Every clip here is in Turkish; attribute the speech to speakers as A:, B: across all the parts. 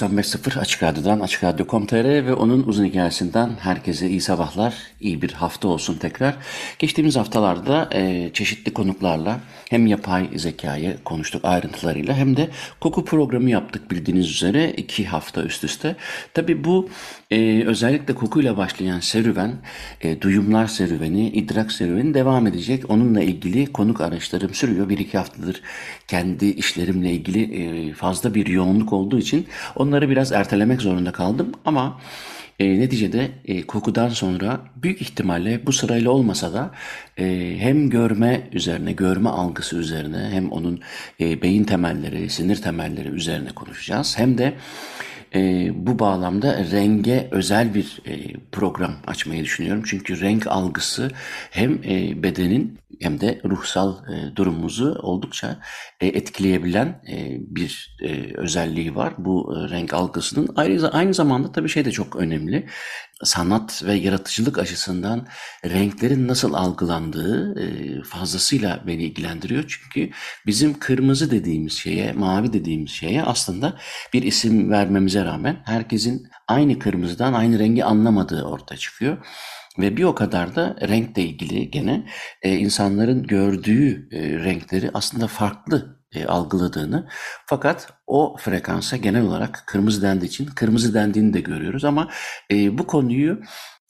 A: 95.0 Açık Radyo'dan, Açık Radyo.com.tr ve onun uzun hikayesinden herkese iyi sabahlar, iyi bir hafta olsun tekrar. Geçtiğimiz haftalarda e, çeşitli konuklarla hem yapay zekayı konuştuk ayrıntılarıyla hem de koku programı yaptık bildiğiniz üzere iki hafta üst üste. Tabi bu e, özellikle kokuyla başlayan serüven, e, duyumlar serüveni, idrak serüveni devam edecek. Onunla ilgili konuk araçlarım sürüyor. Bir iki haftadır kendi işlerimle ilgili e, fazla bir yoğunluk olduğu için onları biraz ertelemek zorunda kaldım. Ama e, neticede e, kokudan sonra büyük ihtimalle bu sırayla olmasa da e, hem görme üzerine, görme algısı üzerine hem onun e, beyin temelleri, sinir temelleri üzerine konuşacağız. Hem de e, bu bağlamda renge özel bir e, program açmayı düşünüyorum. Çünkü renk algısı hem e, bedenin hem de ruhsal e, durumumuzu oldukça e, etkileyebilen e, bir e, özelliği var bu e, renk algısının. Ayrıca aynı zamanda tabii şey de çok önemli. Sanat ve yaratıcılık açısından renklerin nasıl algılandığı e, fazlasıyla beni ilgilendiriyor. Çünkü bizim kırmızı dediğimiz şeye, mavi dediğimiz şeye aslında bir isim vermemize rağmen herkesin aynı kırmızıdan aynı rengi anlamadığı ortaya çıkıyor. Ve bir o kadar da renkle ilgili gene e, insanların gördüğü e, renkleri aslında farklı e, algıladığını. Fakat o frekansa genel olarak kırmızı dendiği için kırmızı dendiğini de görüyoruz. Ama e, bu konuyu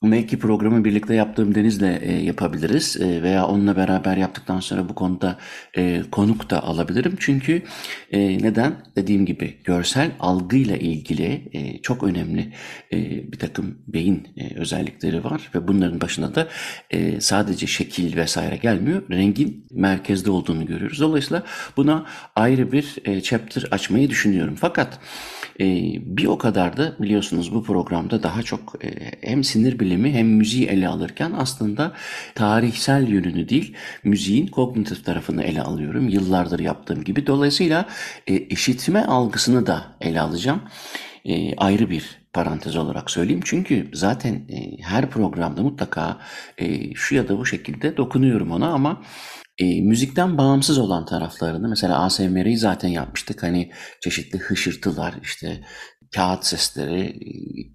A: Belki programı birlikte yaptığım Deniz'le e, yapabiliriz e, veya onunla beraber yaptıktan sonra bu konuda e, konuk da alabilirim. Çünkü e, neden? Dediğim gibi görsel algıyla ilgili e, çok önemli e, bir takım beyin e, özellikleri var ve bunların başına da e, sadece şekil vesaire gelmiyor. Rengin merkezde olduğunu görüyoruz. Dolayısıyla buna ayrı bir e, chapter açmayı düşünüyorum. Fakat e, bir o kadar da biliyorsunuz bu programda daha çok e, hem sinir bilimi bilimi hem müziği ele alırken aslında tarihsel yönünü değil, müziğin kognitif tarafını ele alıyorum. Yıllardır yaptığım gibi. Dolayısıyla e, işitme algısını da ele alacağım. E, ayrı bir parantez olarak söyleyeyim. Çünkü zaten e, her programda mutlaka e, şu ya da bu şekilde dokunuyorum ona ama e, müzikten bağımsız olan taraflarını mesela ASMR'yi zaten yapmıştık. Hani çeşitli hışırtılar işte kağıt sesleri,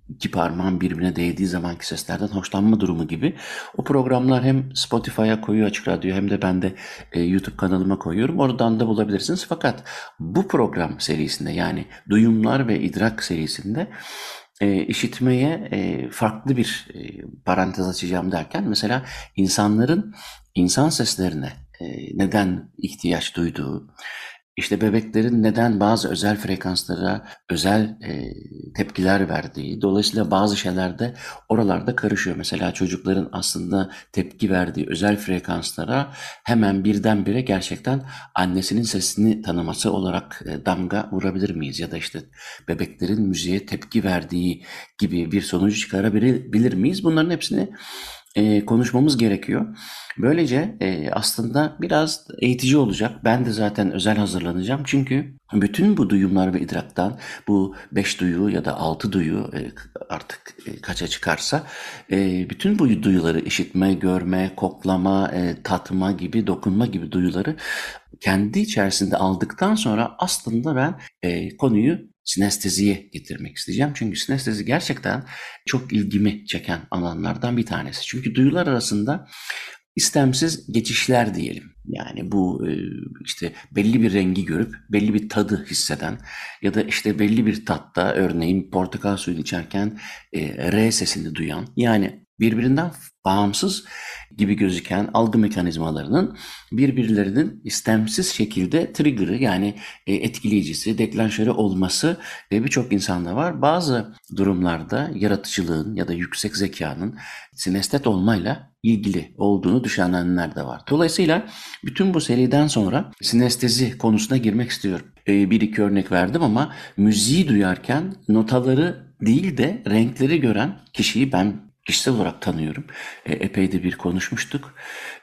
A: iki parmağın birbirine değdiği zamanki seslerden hoşlanma durumu gibi. O programlar hem Spotify'a koyuyor Açık Radyo hem de ben de e, YouTube kanalıma koyuyorum. Oradan da bulabilirsiniz. Fakat bu program serisinde yani Duyumlar ve İdrak serisinde e, işitmeye e, farklı bir e, parantez açacağım derken mesela insanların insan seslerine e, neden ihtiyaç duyduğu, işte bebeklerin neden bazı özel frekanslara özel e, tepkiler verdiği, dolayısıyla bazı şeylerde oralarda karışıyor. Mesela çocukların aslında tepki verdiği özel frekanslara hemen birdenbire gerçekten annesinin sesini tanıması olarak e, damga vurabilir miyiz? Ya da işte bebeklerin müziğe tepki verdiği gibi bir sonucu çıkarabilir miyiz? Bunların hepsini e, konuşmamız gerekiyor. Böylece e, aslında biraz eğitici olacak. Ben de zaten özel hazırlanacağım. Çünkü bütün bu duyumlar ve idraktan bu beş duyu ya da altı duyu e, artık e, kaça çıkarsa e, bütün bu duyuları işitme, görme, koklama, e, tatma gibi, dokunma gibi duyuları kendi içerisinde aldıktan sonra aslında ben e, konuyu sinesteziye getirmek isteyeceğim. Çünkü sinestezi gerçekten çok ilgimi çeken alanlardan bir tanesi. Çünkü duyular arasında istemsiz geçişler diyelim. Yani bu e, işte belli bir rengi görüp belli bir tadı hisseden ya da işte belli bir tatta örneğin portakal suyu içerken e, R sesini duyan yani birbirinden bağımsız gibi gözüken algı mekanizmalarının birbirlerinin istemsiz şekilde trigger'ı yani e, etkileyicisi, deklanşörü olması e, birçok insanda var. Bazı durumlarda yaratıcılığın ya da yüksek zekanın sinestet olmayla ilgili olduğunu düşünenler de var. Dolayısıyla bütün bu seriden sonra sinestezi konusuna girmek istiyorum. E, bir iki örnek verdim ama müziği duyarken notaları değil de renkleri gören kişiyi ben kişisel olarak tanıyorum. E, epey de bir konuşmuştuk.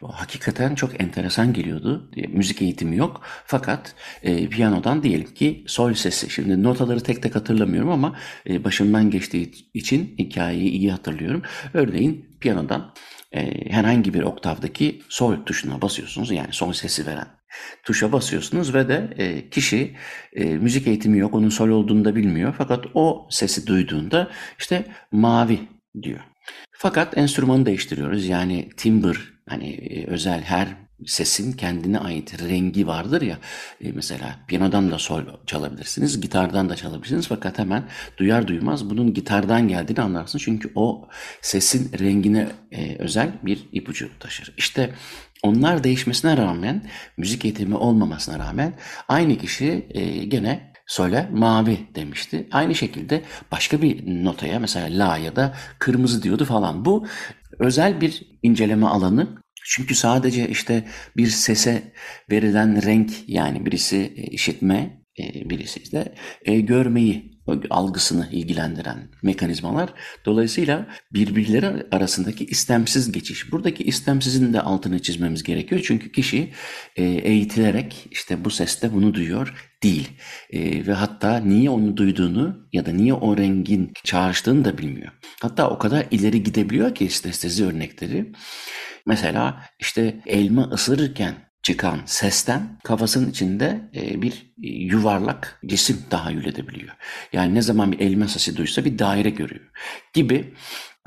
A: Hakikaten çok enteresan geliyordu. E, müzik eğitimi yok. Fakat e, piyanodan diyelim ki sol sesi. Şimdi notaları tek tek hatırlamıyorum ama e, başımdan geçtiği için hikayeyi iyi hatırlıyorum. Örneğin piyanodan e, herhangi bir oktavdaki sol tuşuna basıyorsunuz. Yani sol sesi veren tuşa basıyorsunuz ve de e, kişi e, müzik eğitimi yok, onun sol olduğunu da bilmiyor. Fakat o sesi duyduğunda işte mavi diyor. Fakat enstrümanı değiştiriyoruz. Yani timbre hani e, özel her sesin kendine ait rengi vardır ya. E, mesela piyanodan da sol çalabilirsiniz, gitardan da çalabilirsiniz fakat hemen duyar duymaz bunun gitardan geldiğini anlarsınız. Çünkü o sesin rengine e, özel bir ipucu taşır. İşte onlar değişmesine rağmen, müzik eğitimi olmamasına rağmen aynı kişi gene Sole mavi demişti. Aynı şekilde başka bir notaya mesela la ya da kırmızı diyordu falan. Bu özel bir inceleme alanı. Çünkü sadece işte bir sese verilen renk yani birisi işitme, e, birisi de e, görmeyi algısını ilgilendiren mekanizmalar. Dolayısıyla birbirleri arasındaki istemsiz geçiş. Buradaki istemsizin de altını çizmemiz gerekiyor. Çünkü kişi e, eğitilerek işte bu seste bunu duyuyor değil. E, ve hatta niye onu duyduğunu ya da niye o rengin çağrıştığını da bilmiyor. Hatta o kadar ileri gidebiliyor ki istestezi örnekleri. Mesela işte elma ısırırken çıkan sesten kafasının içinde e, bir e, yuvarlak cisim tahayyül edebiliyor. Yani ne zaman bir elma sesi duysa bir daire görüyor gibi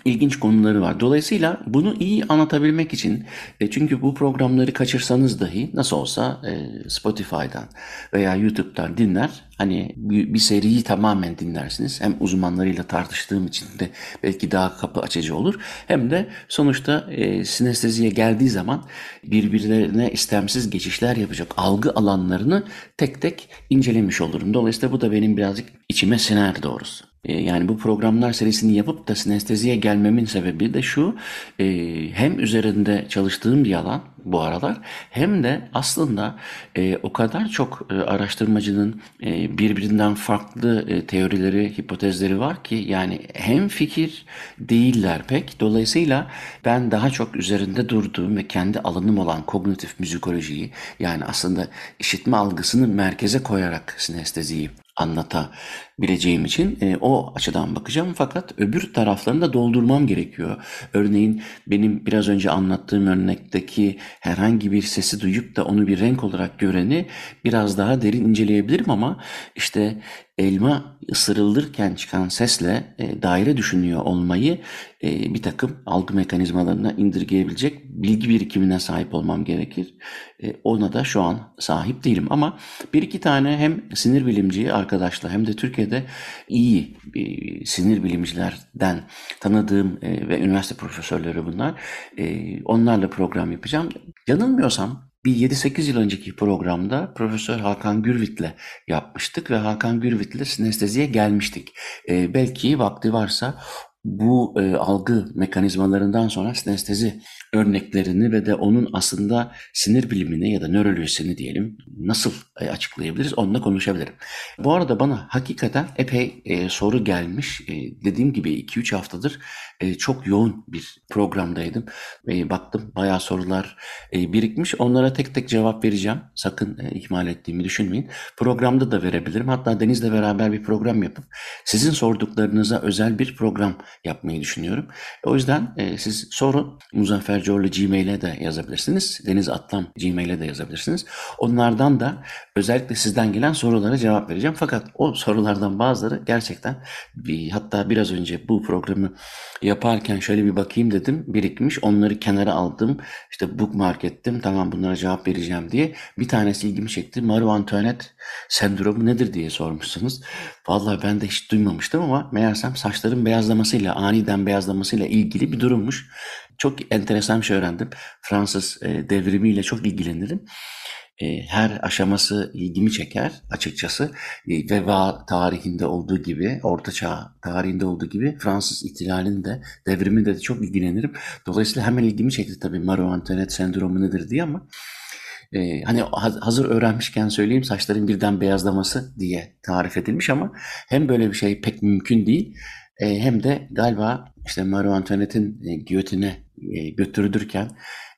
A: ilginç konuları var. Dolayısıyla bunu iyi anlatabilmek için e, çünkü bu programları kaçırsanız dahi nasıl olsa e, Spotify'dan veya YouTube'dan dinler. Hani bir, bir seriyi tamamen dinlersiniz. Hem uzmanlarıyla tartıştığım için de belki daha kapı açıcı olur. Hem de sonuçta e, sinesteziye geldiği zaman birbirlerine istemsiz geçişler yapacak algı alanlarını tek tek incelemiş olurum. Dolayısıyla bu da benim birazcık içime siner doğrusu. E, yani bu programlar serisini yapıp da sinesteziye gelmemin sebebi de şu. E, hem üzerinde çalıştığım bir alan bu aralar hem de aslında e, o kadar çok araştırmacının birbirinden farklı teorileri, hipotezleri var ki yani hem fikir değiller pek. Dolayısıyla ben daha çok üzerinde durduğum ve kendi alanım olan kognitif müzikolojiyi yani aslında işitme algısını merkeze koyarak sinesteziyi anlatabileceğim için e, o açıdan bakacağım. Fakat öbür taraflarını da doldurmam gerekiyor. Örneğin benim biraz önce anlattığım örnekteki herhangi bir sesi duyup da onu bir renk olarak göreni biraz daha derin inceleyebilirim ama işte elma ısırılırken çıkan sesle e, daire düşünüyor olmayı e, bir takım algı mekanizmalarına indirgeyebilecek bilgi birikimine sahip olmam gerekir. E, ona da şu an sahip değilim ama bir iki tane hem sinir bilimci arkadaşla hem de Türkiye'de iyi e, sinir bilimcilerden tanıdığım e, ve üniversite profesörleri bunlar. E, onlarla program yapacağım. Yanılmıyorsam bir 7-8 yıl önceki programda Profesör Hakan Gürvit'le yapmıştık ve Hakan Gürvit'le sinesteziye gelmiştik. E, belki vakti varsa bu e, algı mekanizmalarından sonra sinestezi örneklerini ve de onun aslında sinir bilimini ya da nörolojisini diyelim nasıl e, açıklayabiliriz onunla konuşabilirim. Bu arada bana hakikaten epey e, soru gelmiş. E, dediğim gibi 2-3 haftadır e, çok yoğun bir programdaydım. E, baktım bayağı sorular e, birikmiş. Onlara tek tek cevap vereceğim. Sakın e, ihmal ettiğimi düşünmeyin. Programda da verebilirim. Hatta Deniz'le beraber bir program yapıp sizin sorduklarınıza özel bir program yapmayı düşünüyorum. O yüzden e, siz sorun. Muzaffer Corlu Gmail'e de yazabilirsiniz. Deniz Atlam Gmail'e de yazabilirsiniz. Onlardan da özellikle sizden gelen sorulara cevap vereceğim. Fakat o sorulardan bazıları gerçekten bir, hatta biraz önce bu programı yaparken şöyle bir bakayım dedim. Birikmiş. Onları kenara aldım. İşte bookmark ettim. Tamam bunlara cevap vereceğim diye. Bir tanesi ilgimi çekti. Marie Antoinette sendromu nedir diye sormuşsunuz. Vallahi ben de hiç duymamıştım ama meğersem saçların beyazlamasıyla, aniden beyazlamasıyla ilgili bir durummuş. çok enteresan bir şey öğrendim. Fransız e, devrimiyle çok ilgilenirim. E, her aşaması ilgimi çeker açıkçası. E, veba tarihinde olduğu gibi, Ortaçağ tarihinde olduğu gibi Fransız ihtilalinin de devriminde de çok ilgilenirim. Dolayısıyla hemen ilgimi çekti tabii Marie Antoinette sendromu nedir diye ama ee, hani hazır öğrenmişken söyleyeyim saçların birden beyazlaması diye tarif edilmiş ama hem böyle bir şey pek mümkün değil e, hem de galiba işte Marie Antoinette'in e, giyotine e, götürülürken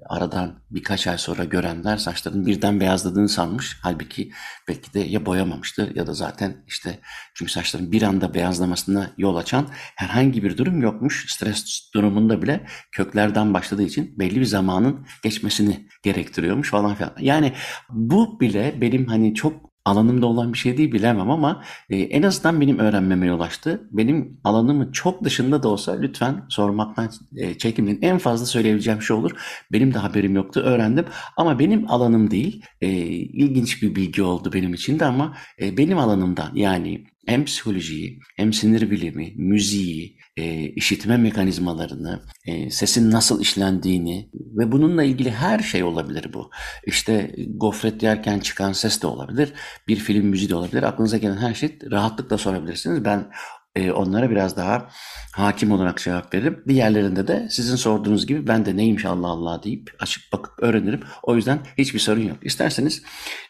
A: aradan birkaç ay sonra görenler saçların birden beyazladığını sanmış. Halbuki belki de ya boyamamıştır ya da zaten işte çünkü saçların bir anda beyazlamasına yol açan herhangi bir durum yokmuş. Stres durumunda bile köklerden başladığı için belli bir zamanın geçmesini gerektiriyormuş falan filan. Yani bu bile benim hani çok alanımda olan bir şey değil bilemem ama e, en azından benim öğrenmeme yol açtı. Benim alanımın çok dışında da olsa lütfen sormaktan e, çekinmeyin. En fazla söyleyebileceğim şey olur. Benim de haberim yoktu öğrendim ama benim alanım değil. E, ilginç bir bilgi oldu benim için de ama e, benim alanımdan yani hem psikolojiyi hem sinir bilimi, müziği, e, işitme mekanizmalarını, e, sesin nasıl işlendiğini ve bununla ilgili her şey olabilir bu. İşte gofret yerken çıkan ses de olabilir, bir film müziği de olabilir. Aklınıza gelen her şey rahatlıkla sorabilirsiniz. Ben e, onlara biraz daha hakim olarak cevap veririm. Diğerlerinde de sizin sorduğunuz gibi ben de neymiş Allah Allah deyip açıp bakıp öğrenirim. O yüzden hiçbir sorun yok. İsterseniz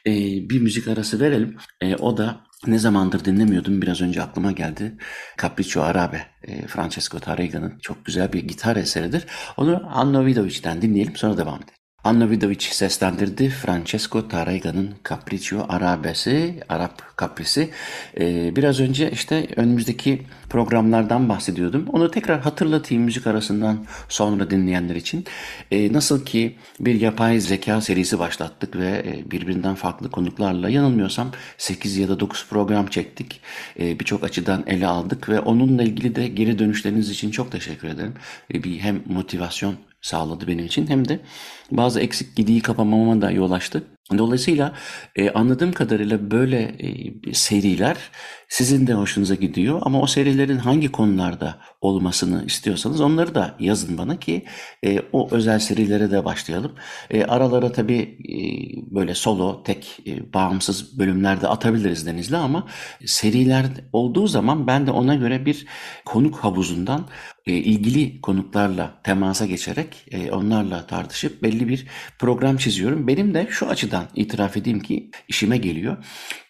A: e, bir müzik arası verelim. E, o da ne zamandır dinlemiyordum biraz önce aklıma geldi. Capriccio Arabe, e, Francesco Tarrega'nın çok güzel bir gitar eseridir. Onu Anno Vidovic'den dinleyelim sonra devam edelim. Anna Vidovic seslendirdi. Francesco Tarraiga'nın Capriccio Arabesi, Arap Kaprisi. Ee, biraz önce işte önümüzdeki programlardan bahsediyordum. Onu tekrar hatırlatayım müzik arasından sonra dinleyenler için. Ee, nasıl ki bir yapay zeka serisi başlattık ve e, birbirinden farklı konuklarla yanılmıyorsam 8 ya da 9 program çektik. Ee, Birçok açıdan ele aldık ve onunla ilgili de geri dönüşleriniz için çok teşekkür ederim. Ee, bir hem motivasyon sağladı benim için hem de bazı eksik gidiği kapamama da yol açtı. Dolayısıyla e, anladığım kadarıyla böyle e, seriler sizin de hoşunuza gidiyor ama o serilerin hangi konularda olmasını istiyorsanız onları da yazın bana ki e, o özel serilere de başlayalım. E, aralara tabii e, böyle solo, tek, e, bağımsız bölümlerde atabiliriz Deniz'le ama seriler olduğu zaman ben de ona göre bir konuk havuzundan e, ilgili konuklarla temasa geçerek e, onlarla tartışıp belli bir program çiziyorum. Benim de şu açıdan itiraf edeyim ki işime geliyor.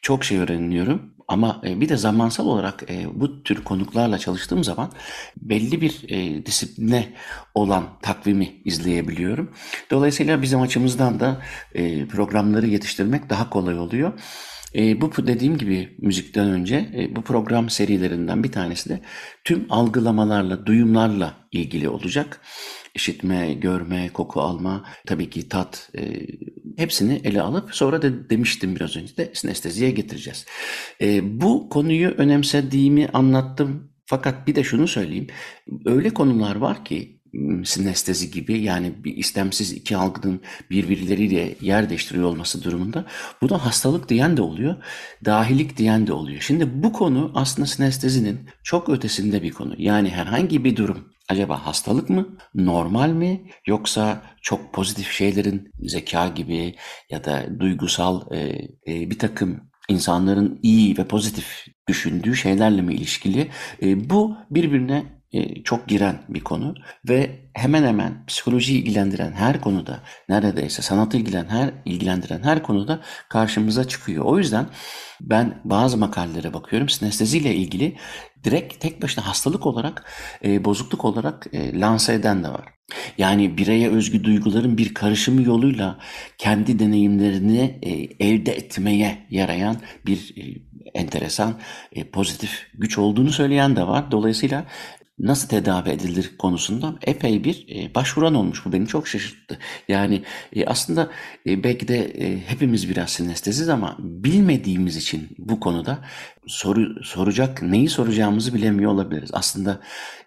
A: Çok şey öğreniyorum ama e, bir de zamansal olarak e, bu tür konuklarla çalıştığım zaman belli bir e, disipline olan takvimi izleyebiliyorum. Dolayısıyla bizim açımızdan da programları yetiştirmek daha kolay oluyor. bu dediğim gibi müzikten önce bu program serilerinden bir tanesi de tüm algılamalarla, duyumlarla ilgili olacak işitme, görme, koku alma, tabii ki tat e, hepsini ele alıp sonra da demiştim biraz önce de sinesteziye getireceğiz. E, bu konuyu önemsediğimi anlattım fakat bir de şunu söyleyeyim. Öyle konular var ki sinestezi gibi yani bir istemsiz iki algının birbirleriyle yer değiştiriyor olması durumunda bu da hastalık diyen de oluyor, dahilik diyen de oluyor. Şimdi bu konu aslında sinestezinin çok ötesinde bir konu. Yani herhangi bir durum acaba hastalık mı, normal mi yoksa çok pozitif şeylerin zeka gibi ya da duygusal e, e, bir takım insanların iyi ve pozitif düşündüğü şeylerle mi ilişkili? E, bu birbirine çok giren bir konu ve hemen hemen psikoloji ilgilendiren her konuda neredeyse sanatı ilgilen her ilgilendiren her konuda karşımıza çıkıyor. O yüzden ben bazı makalelere bakıyorum sinestezi ile ilgili direkt tek başına hastalık olarak e, bozukluk olarak e, lanse eden de var. Yani bireye özgü duyguların bir karışımı yoluyla kendi deneyimlerini e, elde etmeye yarayan bir e, enteresan e, pozitif güç olduğunu söyleyen de var. Dolayısıyla nasıl tedavi edilir konusunda epey bir e, başvuran olmuş. Bu beni çok şaşırttı. Yani e, aslında e, belki de e, hepimiz biraz sinesteziz ama bilmediğimiz için bu konuda soru soracak neyi soracağımızı bilemiyor olabiliriz. Aslında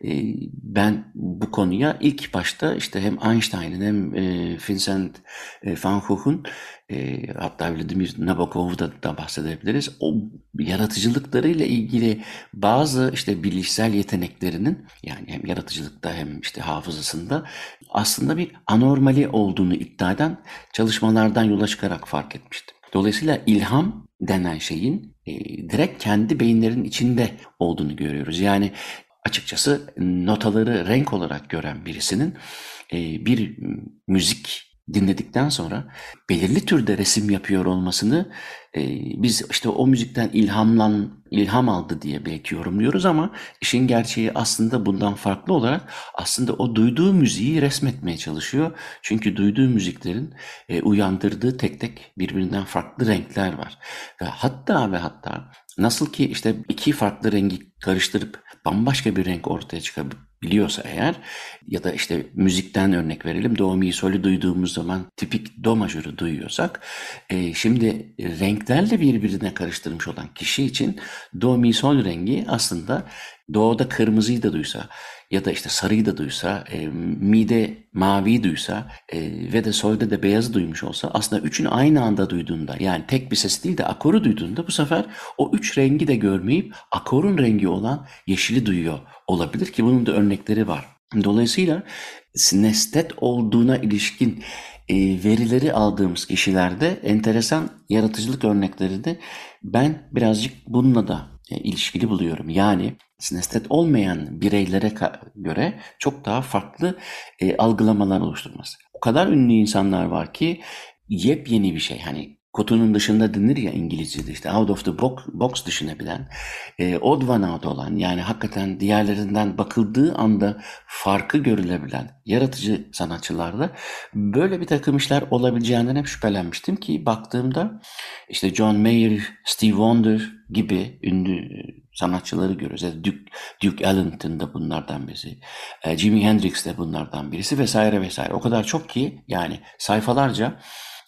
A: e, ben bu konuya ilk başta işte hem Einstein'ın hem e, Vincent e, van Gogh'un e, hatta Vladimir Nabokov'da da bahsedebiliriz. O yaratıcılıklarıyla ilgili bazı işte bilişsel yeteneklerinin yani hem yaratıcılıkta hem işte hafızasında aslında bir anormali olduğunu iddia eden çalışmalardan yola çıkarak fark etmiştim. Dolayısıyla ilham denen şeyin e, direkt kendi beyinlerin içinde olduğunu görüyoruz. Yani açıkçası notaları renk olarak gören birisinin e, bir müzik dinledikten sonra belirli türde resim yapıyor olmasını e, biz işte o müzikten ilhamlan ilham aldı diye belki yorumluyoruz ama işin gerçeği aslında bundan farklı olarak aslında o duyduğu müziği resmetmeye çalışıyor. Çünkü duyduğu müziklerin e, uyandırdığı tek tek birbirinden farklı renkler var. Ve hatta ve hatta nasıl ki işte iki farklı rengi karıştırıp bambaşka bir renk ortaya çıkabilir biliyorsa eğer ya da işte müzikten örnek verelim do mi sol'ü duyduğumuz zaman tipik do majörü duyuyorsak e, şimdi renklerle birbirine karıştırmış olan kişi için do mi sol rengi aslında do'da kırmızıyı da duysa ya da işte sarıyı da duysa, e, mide maviyi duysa e, ve de solda da beyazı duymuş olsa aslında üçünü aynı anda duyduğunda yani tek bir ses değil de akoru duyduğunda bu sefer o üç rengi de görmeyip akorun rengi olan yeşili duyuyor olabilir ki bunun da örnekleri var. Dolayısıyla sinestet olduğuna ilişkin e, verileri aldığımız kişilerde enteresan yaratıcılık örnekleri de ben birazcık bununla da e, ilişkili buluyorum. Yani sinestet olmayan bireylere göre çok daha farklı e, algılamalar oluşturması. O kadar ünlü insanlar var ki yepyeni bir şey. Hani kutunun dışında denir ya İngilizce'de işte out of the box, box düşünebilen, e, odd one out olan yani hakikaten diğerlerinden bakıldığı anda farkı görülebilen yaratıcı sanatçılarda böyle bir takım işler olabileceğinden hep şüphelenmiştim ki baktığımda işte John Mayer, Steve Wonder gibi ünlü sanatçıları görüyoruz. Yani Duke, Duke Ellington da bunlardan birisi. E, Jimi Hendrix de bunlardan birisi vesaire vesaire. O kadar çok ki yani sayfalarca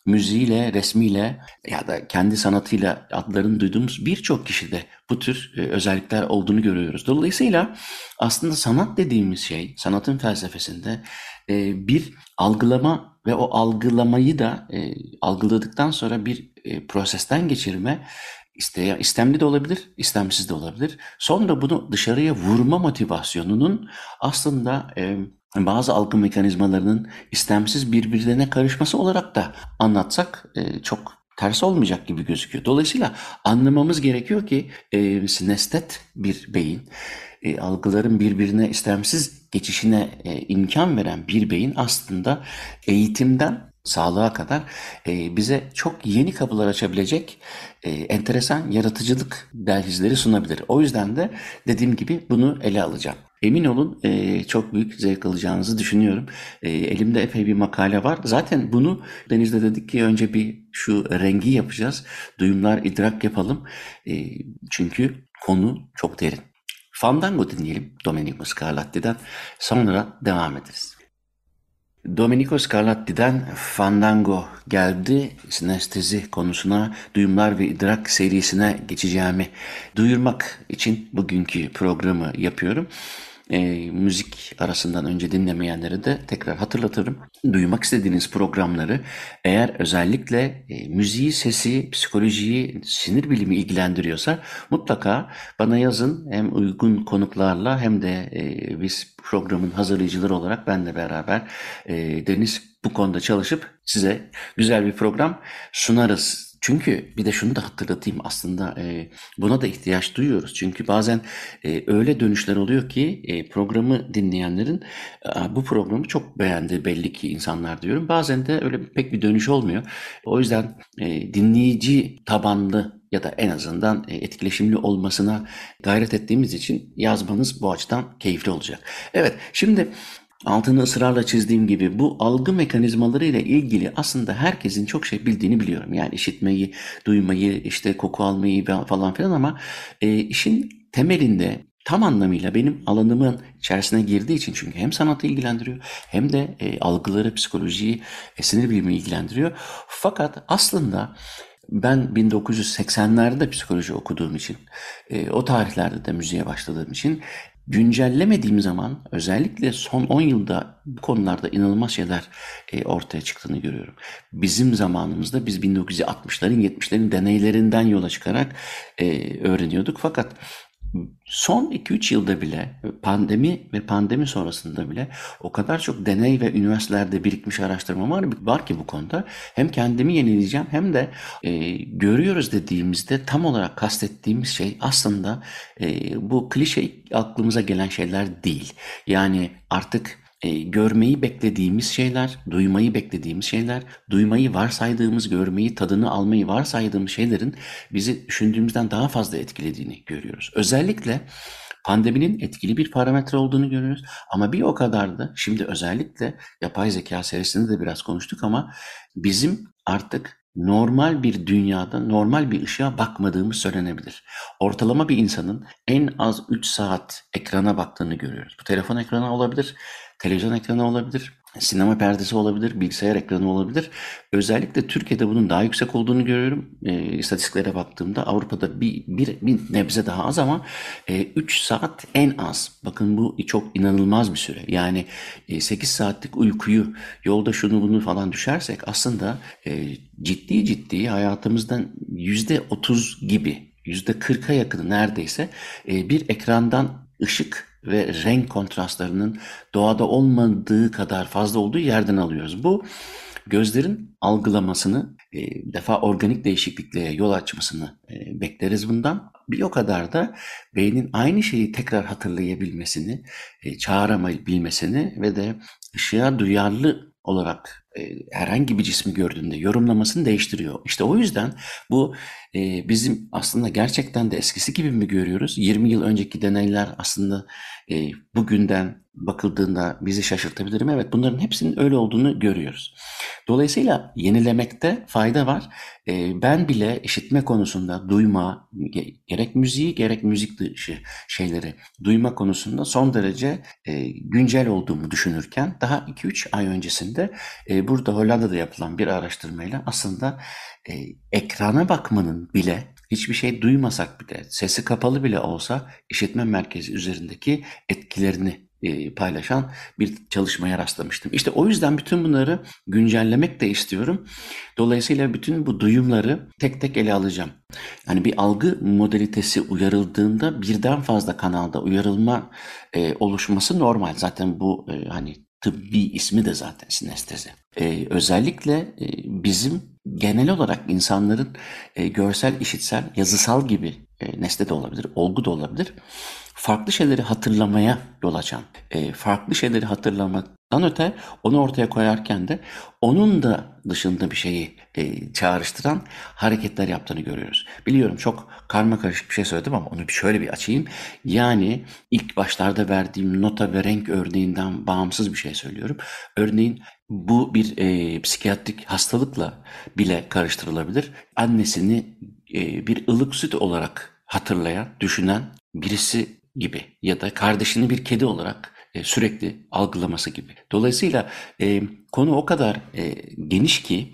A: müziğiyle, resmiyle ya da kendi sanatıyla adlarını duyduğumuz birçok kişide bu tür e, özellikler olduğunu görüyoruz. Dolayısıyla aslında sanat dediğimiz şey, sanatın felsefesinde e, bir algılama ve o algılamayı da e, algıladıktan sonra bir prosesten geçirme İste, istemli de olabilir, istemsiz de olabilir. Sonra bunu dışarıya vurma motivasyonunun aslında e, bazı algı mekanizmalarının istemsiz birbirlerine karışması olarak da anlatsak e, çok ters olmayacak gibi gözüküyor. Dolayısıyla anlamamız gerekiyor ki e, sinestet bir beyin, e, algıların birbirine istemsiz geçişine e, imkan veren bir beyin aslında eğitimden sağlığa kadar e, bize çok yeni kapılar açabilecek e, enteresan yaratıcılık dehlizleri sunabilir. O yüzden de dediğim gibi bunu ele alacağım. Emin olun e, çok büyük zevk alacağınızı düşünüyorum. E, elimde epey bir makale var. Zaten bunu Deniz'de dedik ki önce bir şu rengi yapacağız. Duyumlar, idrak yapalım. E, çünkü konu çok derin. Fandango dinleyelim Domenico Scarlatti'den. Sonra devam ederiz. Domenico Scarlatti'den Fandango geldi. Sinestezi konusuna, duyumlar ve idrak serisine geçeceğimi duyurmak için bugünkü programı yapıyorum e, müzik arasından önce dinlemeyenlere de tekrar hatırlatırım. Duymak istediğiniz programları eğer özellikle e, müziği, sesi, psikolojiyi, sinir bilimi ilgilendiriyorsa mutlaka bana yazın. Hem uygun konuklarla hem de e, biz programın hazırlayıcıları olarak benle beraber e, Deniz bu konuda çalışıp size güzel bir program sunarız çünkü bir de şunu da hatırlatayım aslında e, buna da ihtiyaç duyuyoruz. Çünkü bazen e, öyle dönüşler oluyor ki e, programı dinleyenlerin e, bu programı çok beğendi belli ki insanlar diyorum. Bazen de öyle pek bir dönüş olmuyor. O yüzden e, dinleyici tabanlı ya da en azından e, etkileşimli olmasına gayret ettiğimiz için yazmanız bu açıdan keyifli olacak. Evet şimdi altını ısrarla çizdiğim gibi bu algı mekanizmaları ile ilgili aslında herkesin çok şey bildiğini biliyorum. Yani işitmeyi, duymayı, işte koku almayı falan filan ama e, işin temelinde tam anlamıyla benim alanımın içerisine girdiği için çünkü hem sanatı ilgilendiriyor hem de e, algıları, psikolojiyi, e, sinir bilimi ilgilendiriyor. Fakat aslında ben 1980'lerde psikoloji okuduğum için, e, o tarihlerde de müziğe başladığım için güncellemediğim zaman özellikle son 10 yılda bu konularda inanılmaz şeyler e, ortaya çıktığını görüyorum. Bizim zamanımızda biz 1960'ların 70'lerin deneylerinden yola çıkarak e, öğreniyorduk. Fakat son 2-3 yılda bile pandemi ve pandemi sonrasında bile o kadar çok deney ve üniversitelerde birikmiş araştırma var, var ki bu konuda. Hem kendimi yenileyeceğim hem de e, görüyoruz dediğimizde tam olarak kastettiğimiz şey aslında e, bu klişe aklımıza gelen şeyler değil. Yani artık e, görmeyi beklediğimiz şeyler, duymayı beklediğimiz şeyler, duymayı varsaydığımız, görmeyi, tadını almayı varsaydığımız şeylerin bizi düşündüğümüzden daha fazla etkilediğini görüyoruz. Özellikle pandeminin etkili bir parametre olduğunu görüyoruz. Ama bir o kadar da şimdi özellikle yapay zeka serisinde de biraz konuştuk ama bizim artık normal bir dünyada normal bir ışığa bakmadığımız söylenebilir. Ortalama bir insanın en az 3 saat ekrana baktığını görüyoruz. Bu telefon ekranı olabilir, televizyon ekranı olabilir, sinema perdesi olabilir, bilgisayar ekranı olabilir. Özellikle Türkiye'de bunun daha yüksek olduğunu görüyorum. E, istatistiklere baktığımda Avrupa'da bir, bir, bir nebze daha az ama 3 e, saat en az. Bakın bu çok inanılmaz bir süre. Yani e, 8 saatlik uykuyu yolda şunu bunu falan düşersek aslında e, ciddi ciddi hayatımızdan %30 gibi %40'a yakını neredeyse e, bir ekrandan ışık ve renk kontrastlarının doğada olmadığı kadar fazla olduğu yerden alıyoruz. Bu gözlerin algılamasını, e, defa organik değişikliklere yol açmasını e, bekleriz bundan. Bir o kadar da beynin aynı şeyi tekrar hatırlayabilmesini, e, çağıramayabilmesini ve de ışığa duyarlı olarak e, herhangi bir cismi gördüğünde yorumlamasını değiştiriyor. İşte o yüzden bu e, bizim aslında gerçekten de eskisi gibi mi görüyoruz? 20 yıl önceki deneyler aslında e, bugünden bakıldığında bizi şaşırtabilir mi? Evet bunların hepsinin öyle olduğunu görüyoruz. Dolayısıyla yenilemekte fayda var. E, ben bile işitme konusunda duyma, gerek müziği gerek müzik dışı şeyleri duyma konusunda son derece e, güncel olduğumu düşünürken daha 2-3 ay öncesinde e, burada Hollanda'da yapılan bir araştırmayla aslında e, ekrana bakmanın bile hiçbir şey duymasak bile, sesi kapalı bile olsa işitme merkezi üzerindeki etkilerini e, paylaşan bir çalışmaya rastlamıştım. İşte o yüzden bütün bunları güncellemek de istiyorum. Dolayısıyla bütün bu duyumları tek tek ele alacağım. Yani bir algı modalitesi uyarıldığında birden fazla kanalda uyarılma e, oluşması normal. Zaten bu e, hani tıbbi ismi de zaten sinestezi. Ee, özellikle e, bizim genel olarak insanların e, görsel, işitsel, yazısal gibi e, nesne de olabilir, olgu da olabilir. Farklı şeyleri hatırlamaya yol açan, e, farklı şeyleri hatırlamaktan öte onu ortaya koyarken de onun da dışında bir şeyi e, çağrıştıran hareketler yaptığını görüyoruz. Biliyorum çok karma karışık bir şey söyledim ama onu şöyle bir açayım. Yani ilk başlarda verdiğim nota ve renk örneğinden bağımsız bir şey söylüyorum. Örneğin bu bir e, psikiyatrik hastalıkla bile karıştırılabilir. Annesini e, bir ılık süt olarak hatırlayan, düşünen birisi gibi ya da kardeşini bir kedi olarak e, sürekli algılaması gibi. Dolayısıyla e, konu o kadar e, geniş ki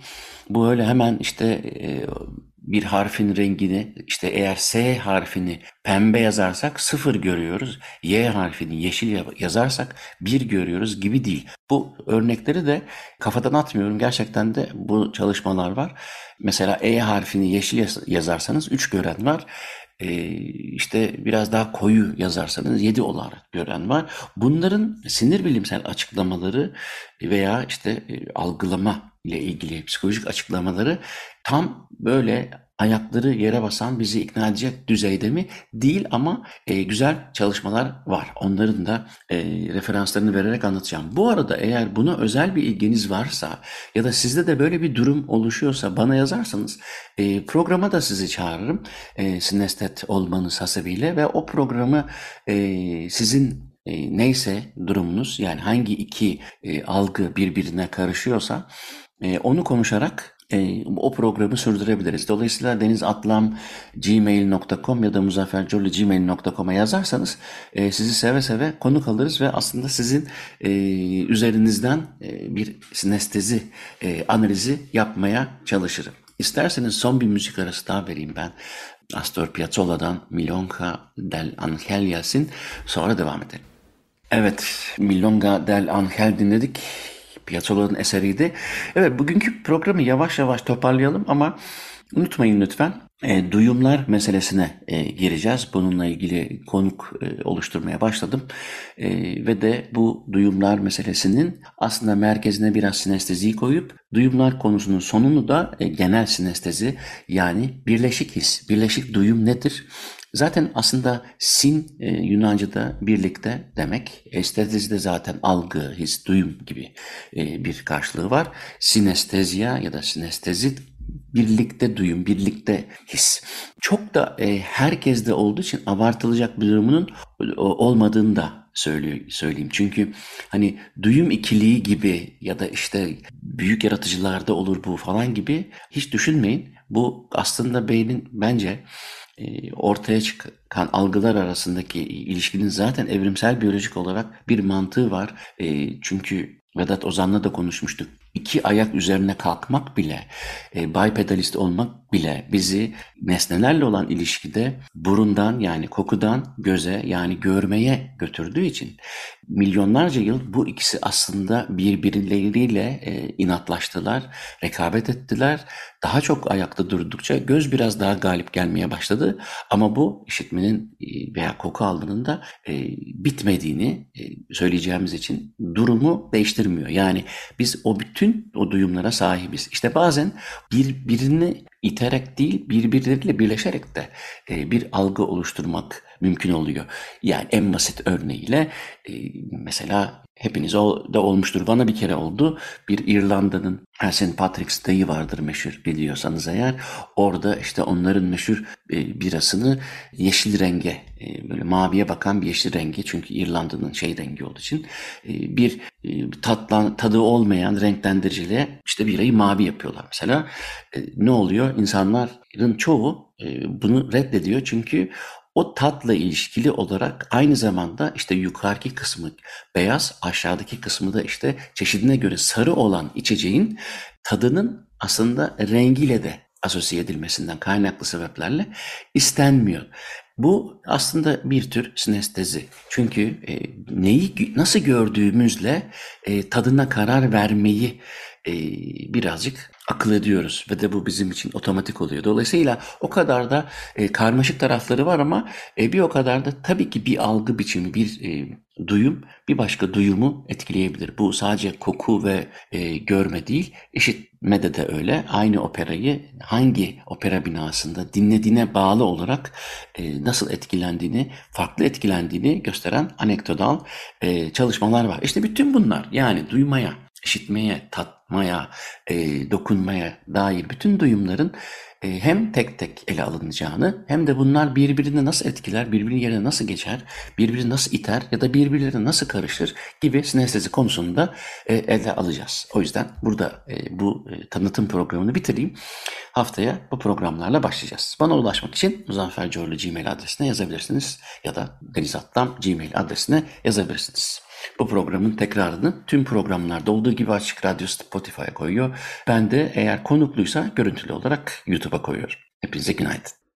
A: bu öyle hemen işte e, bir harfin rengini işte eğer S harfini pembe yazarsak sıfır görüyoruz. Y harfini yeşil yazarsak bir görüyoruz gibi değil. Bu örnekleri de kafadan atmıyorum. Gerçekten de bu çalışmalar var. Mesela E harfini yeşil yazarsanız 3 gören var. Ee, işte biraz daha koyu yazarsanız 7 olarak gören var. Bunların sinir bilimsel açıklamaları veya işte e, algılama ile ilgili psikolojik açıklamaları tam böyle ayakları yere basan bizi ikna edecek düzeyde mi? Değil ama e, güzel çalışmalar var. Onların da e, referanslarını vererek anlatacağım. Bu arada eğer buna özel bir ilginiz varsa ya da sizde de böyle bir durum oluşuyorsa bana yazarsanız e, programa da sizi çağırırım. E, sinestet olmanız hasebiyle ve o programı e, sizin e, neyse durumunuz yani hangi iki e, algı birbirine karışıyorsa e, onu konuşarak e, o programı sürdürebiliriz. Dolayısıyla denizatlam.gmail.com ya da muzaffercoli.gmail.com'a yazarsanız e, sizi seve seve konuk alırız ve aslında sizin e, üzerinizden e, bir sinestezi e, analizi yapmaya çalışırım. İsterseniz son bir müzik arası daha vereyim ben. Astor Piazzolla'dan Milonga del Angel gelsin. Sonra devam edelim. Evet, Milonga del Angel dinledik. Piazzolla'nın eseriydi. Evet, bugünkü programı yavaş yavaş toparlayalım ama unutmayın lütfen e, duyumlar meselesine e, gireceğiz. Bununla ilgili konuk e, oluşturmaya başladım. E, ve de bu duyumlar meselesinin aslında merkezine biraz sinesteziyi koyup duyumlar konusunun sonunu da e, genel sinestezi yani birleşik his, birleşik duyum nedir? Zaten aslında sin e, Yunanca'da birlikte demek. Estezisi de zaten algı, his, duyum gibi e, bir karşılığı var. Sinestezya ya da sinestezi birlikte duyum, birlikte his. Çok da e, herkeste olduğu için abartılacak bir durumunun olmadığını da söyleyeyim. Çünkü hani duyum ikiliği gibi ya da işte büyük yaratıcılarda olur bu falan gibi hiç düşünmeyin. Bu aslında beynin bence ortaya çıkan algılar arasındaki ilişkinin zaten evrimsel biyolojik olarak bir mantığı var. E, çünkü Vedat Ozan'la da konuşmuştuk iki ayak üzerine kalkmak bile, e, bipedalist olmak bile bizi nesnelerle olan ilişkide burundan yani kokudan göze yani görmeye götürdüğü için milyonlarca yıl bu ikisi aslında birbirleriyle e, inatlaştılar, rekabet ettiler. Daha çok ayakta durdukça göz biraz daha galip gelmeye başladı. Ama bu işitmenin e, veya koku algının da e, bitmediğini e, söyleyeceğimiz için durumu değiştirmiyor. Yani biz o bütün o duyumlara sahibiz. İşte bazen birbirini iterek değil birbirleriyle birleşerek de e, bir algı oluşturmak mümkün oluyor. Yani en basit örneğiyle e, mesela hepiniz de olmuştur. Bana bir kere oldu. Bir İrlanda'nın St. Patrick's Day'i vardır meşhur biliyorsanız eğer. Orada işte onların meşhur e, birasını yeşil renge, e, böyle maviye bakan bir yeşil rengi. Çünkü İrlanda'nın şey rengi olduğu için e, bir tatlan, tadı olmayan renklendiriciyle işte birayı mavi yapıyorlar mesela. Ne oluyor? İnsanların çoğu bunu reddediyor çünkü o tatla ilişkili olarak aynı zamanda işte yukarıki kısmı beyaz, aşağıdaki kısmı da işte çeşidine göre sarı olan içeceğin tadının aslında rengiyle de asosiye edilmesinden kaynaklı sebeplerle istenmiyor. Bu aslında bir tür sinestezi. Çünkü e, neyi nasıl gördüğümüzle e, tadına karar vermeyi e, birazcık akıl ediyoruz ve de bu bizim için otomatik oluyor. Dolayısıyla o kadar da e, karmaşık tarafları var ama e, bir o kadar da tabii ki bir algı biçimi, bir e, duyum bir başka duyumu etkileyebilir. Bu sadece koku ve e, görme değil, işitmede de öyle. Aynı operayı hangi opera binasında dinlediğine bağlı olarak e, nasıl etkilendiğini, farklı etkilendiğini gösteren anekdotal e, çalışmalar var. İşte bütün bunlar yani duymaya, işitmeye, tatmaya, e, dokunmaya dair bütün duyumların e, hem tek tek ele alınacağını hem de bunlar birbirini nasıl etkiler, birbirinin yerine nasıl geçer, birbirini nasıl iter ya da birbirlerine nasıl karışır gibi sinestezi konusunda e, ele alacağız. O yüzden burada e, bu e, tanıtım programını bitireyim. Haftaya bu programlarla başlayacağız. Bana ulaşmak için Muzaffer Corlu Gmail adresine yazabilirsiniz ya da Deniz Atlam Gmail adresine yazabilirsiniz. Bu programın tekrarını tüm programlarda olduğu gibi Açık Radyo Spotify'a koyuyor. Ben de eğer konukluysa görüntülü olarak YouTube'a koyuyorum. Hepinize günaydın.